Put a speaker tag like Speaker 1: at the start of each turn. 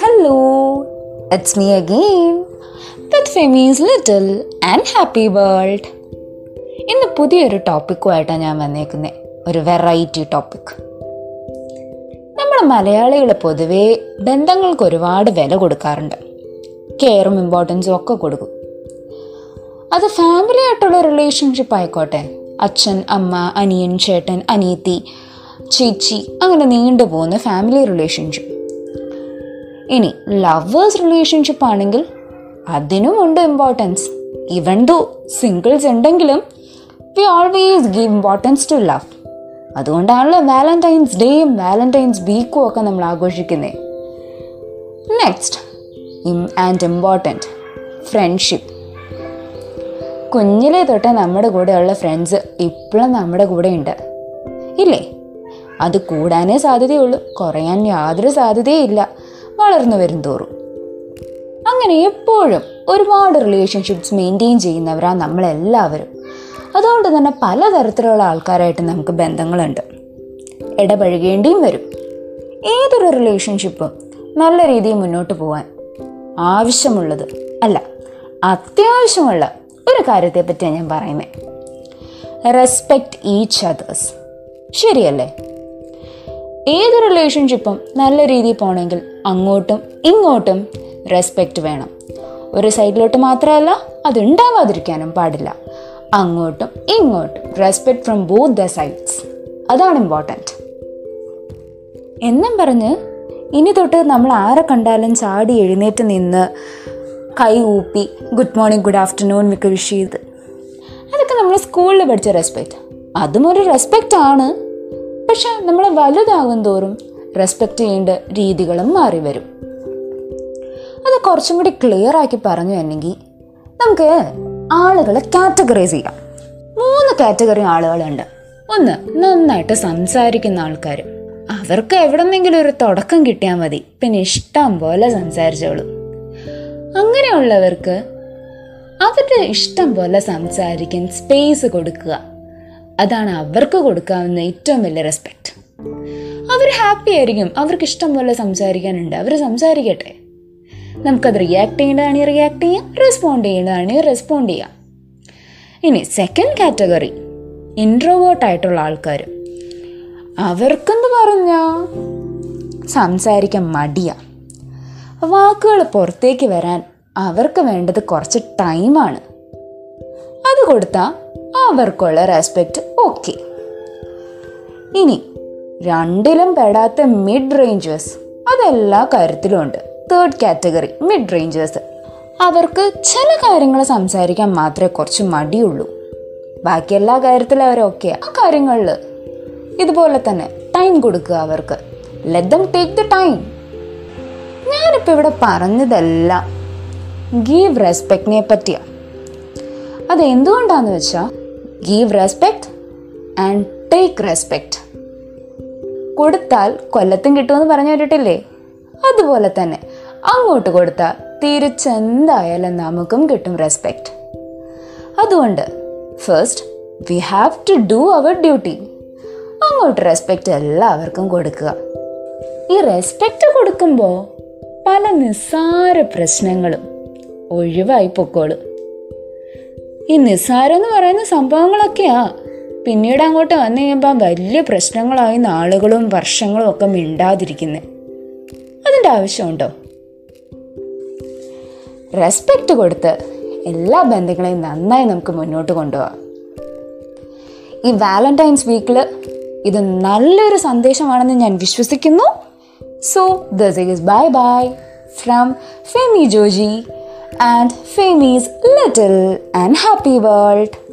Speaker 1: Hello it's me again with Femi's little and happy world ഇന്ന് പുതിയൊരു ടോപ്പിക്കുമായിട്ടാണ് ഞാൻ വന്നേക്കുന്നത് ഒരു വെറൈറ്റി ടോപ്പിക് നമ്മൾ മലയാളികൾ പൊതുവേ ബന്ധങ്ങൾക്ക് ഒരുപാട് വില കൊടുക്കാറുണ്ട്. കെയറും ഇമ്പോർട്ടൻസും ഒക്കെ കൊടുക്കും. അത് ഫാമിലി ആയിട്ടുള്ള റിലേഷൻഷിപ്പ് ആയിക്കോട്ടെ. അച്ഛൻ അമ്മ അനിയൻ ചേട്ടൻ അനിയത്തി ചേച്ചി അങ്ങനെ നീണ്ടു പോകുന്ന ഫാമിലി റിലേഷൻഷിപ്പ് ഇനി ലവേഴ്സ് റിലേഷൻഷിപ്പ് ആണെങ്കിൽ അതിനും ഉണ്ട് ഇമ്പോർട്ടൻസ് ഇവൻ ദോ സിംഗിൾസ് ഉണ്ടെങ്കിലും we always give importance to love അതുകൊണ്ടാണല്ലോ വാലന്റൈൻസ് ഡേയും വാലന്റൈൻസ് വീക്കും ഒക്കെ നമ്മൾ ആഘോഷിക്കുന്നത് നെക്സ്റ്റ് ആൻഡ് ഇമ്പോർട്ടന്റ് ഫ്രണ്ട്ഷിപ്പ് കുഞ്ഞിലെ തൊട്ട് നമ്മുടെ കൂടെയുള്ള ഫ്രണ്ട്സ് ഇപ്പോഴും നമ്മുടെ കൂടെ ഉണ്ട് ഇല്ലേ? അത് കൂടാനേ സാധ്യതയുള്ളൂ. കുറയാൻ യാതൊരു സാധ്യതയില്ല. വളർന്നു വരും തോറും അങ്ങനെ എപ്പോഴും ഒരുപാട് റിലേഷൻഷിപ്സ് മെയിന്റെയിൻ ചെയ്യുന്നവരാണ് നമ്മളെല്ലാവരും. അതുകൊണ്ട് തന്നെ പലതരത്തിലുള്ള ആൾക്കാരായിട്ട് നമുക്ക് ബന്ധങ്ങളുണ്ട്. ഇടപഴകേണ്ടിയും വരും. ഏതൊരു റിലേഷൻഷിപ്പും നല്ല രീതിയിൽ മുന്നോട്ട് പോകാൻ ആവശ്യമുള്ളത് അല്ല അത്യാവശ്യമുള്ള ഒരു കാര്യത്തെ പറ്റിയാണ് ഞാൻ പറയുന്നത് റെസ്പെക്റ്റ് ഈച്ച് അതേഴ്സ് ശരിയല്ലേ? ഏത് റിലേഷൻഷിപ്പും നല്ല രീതിയിൽ പോകണമെങ്കിൽ അങ്ങോട്ടും ഇങ്ങോട്ടും റെസ്പെക്റ്റ് വേണം. ഒരു സൈഡിലോട്ട് മാത്രമല്ല അത് ഉണ്ടാവാതിരിക്കാനും പാടില്ല. അങ്ങോട്ടും ഇങ്ങോട്ടും respect from both the sides അതാണ് ഇമ്പോർട്ടന്റ് എന്നും പറഞ്ഞ് ഇനി തൊട്ട് നമ്മൾ ആരെ കണ്ടാലും ചാടി എഴുന്നേറ്റ് നിന്ന് കൈ ഊപ്പി ഗുഡ് മോർണിംഗ് ഗുഡ് ആഫ്റ്റർനൂൺ ഒക്കെ വിഷ് ചെയ്ത്. അതൊക്കെ നമ്മൾ സ്കൂളിൽ പഠിച്ച റെസ്പെക്റ്റ് അതും ഒരു റെസ്പെക്റ്റ് ആണ്. പക്ഷെ നമ്മൾ വലുതാകും തോറും റെസ്പെക്റ്റ് ചെയ്യേണ്ട രീതികളും മാറി വരും. അത് കുറച്ചും കൂടി ക്ലിയർ ആക്കി പറഞ്ഞു തന്നെങ്കിൽ നമുക്ക് ആളുകളെ കാറ്റഗറൈസ് ചെയ്യാം. മൂന്ന് കാറ്റഗറി ആളുകളുണ്ട്. ഒന്ന് നന്നായിട്ട് സംസാരിക്കുന്ന ആൾക്കാർ അവർക്ക് എവിടെന്നെങ്കിലും ഒരു തുടക്കം കിട്ടിയാൽ മതി. പിന്നെ ഇഷ്ടം പോലെ സംസാരിച്ചോളൂ. അങ്ങനെയുള്ളവർക്ക് അവരുടെ ഇഷ്ടം പോലെ സംസാരിക്കാൻ സ്പേസ് കൊടുക്കുക. അതാണ് അവർക്ക് കൊടുക്കാവുന്ന ഏറ്റവും വലിയ റെസ്പെക്റ്റ് അവർ ഹാപ്പി ആയിരിക്കും. അവർക്ക് ഇഷ്ടം പോലെ സംസാരിക്കാനുണ്ട്. അവർ സംസാരിക്കട്ടെ. നമുക്കത് റിയാക്ട് ചെയ്യേണ്ടതാണെങ്കിൽ റിയാക്ട് ചെയ്യാം. റെസ്പോണ്ട് ചെയ്യേണ്ടതാണെങ്കിൽ റെസ്പോണ്ട് ചെയ്യാം. ഇനി സെക്കൻഡ് കാറ്റഗറി ഇൻട്രോവേർട്ട് ആയിട്ടുള്ള ആൾക്കാർ അവർക്കെന്ന് പറഞ്ഞാൽ സംസാരിക്കാൻ മടിയാ. വാക്കുകൾ പുറത്തേക്ക് വരാൻ അവർക്ക് വേണ്ടത് കുറച്ച് ടൈമാണ് അത് കൊടുത്താൽ അവർക്കുള്ള റെസ്പെക്റ്റ് ഓക്കെ. ഇനി രണ്ടിലും പെടാത്ത മിഡ് റേഞ്ചേഴ്സ് അതെല്ലാ കാര്യത്തിലും ഉണ്ട്. തേർഡ് കാറ്റഗറി മിഡ് റേഞ്ചേഴ്സ് അവർക്ക് ചില കാര്യങ്ങൾ സംസാരിക്കാൻ മാത്രമേ കുറച്ച് മടിയുള്ളൂ. ബാക്കി എല്ലാ കാര്യത്തിലും അവരൊക്കെ ആ കാര്യങ്ങളിൽ ഇതുപോലെ തന്നെ ടൈം കൊടുക്കുക അവർക്ക്. Let them take the time ഞാനിപ്പോൾ ഇവിടെ പറഞ്ഞതെല്ലാം ഗീവ് റെസ്പെക്റ്റിനെ പറ്റിയാണ് അത് എന്തുകൊണ്ടാന്ന് വെച്ചാൽ give respect and take respect കൊടുത്താൽ കൊല്ലത്തും കിട്ടുമെന്ന് പറഞ്ഞു കേട്ടിട്ടില്ലേ? അതുപോലെ തന്നെ അങ്ങോട്ട് കൊടുത്താൽ തിരിച്ചെന്തായാലും നമുക്കും കിട്ടും റെസ്പെക്റ്റ് അതുകൊണ്ട് first we have to do our duty അങ്ങോട്ട് റെസ്പെക്റ്റ് എല്ലാവർക്കും കൊടുക്കുക. ഈ റെസ്പെക്റ്റ് കൊടുക്കുമ്പോൾ പല നിസ്സാര പ്രശ്നങ്ങളും ഒഴിവായി പൊക്കോളും. ഈ നിസ്സാരം എന്ന് പറയുന്ന സംഭവങ്ങളൊക്കെയാ പിന്നീട് അങ്ങോട്ട് വന്നു കഴിയുമ്പോൾ വലിയ പ്രശ്നങ്ങളായി നാളുകളും വർഷങ്ങളും ഒക്കെ മിണ്ടാതിരിക്കുന്നത് അതിന്റെ ആവശ്യമുണ്ടോ? റെസ്പെക്റ്റ് കൊടുത്ത് എല്ലാ ബന്ധങ്ങളെയും നന്നായി നമുക്ക് മുന്നോട്ട് കൊണ്ടുപോകാം ഈ വാലന്റൈൻസ് വീക്കിൽ ഇത് നല്ലൊരു സന്ദേശമാണെന്ന് ഞാൻ വിശ്വസിക്കുന്നു. So this is bye bye from Femi Joji and Femi's little and happy world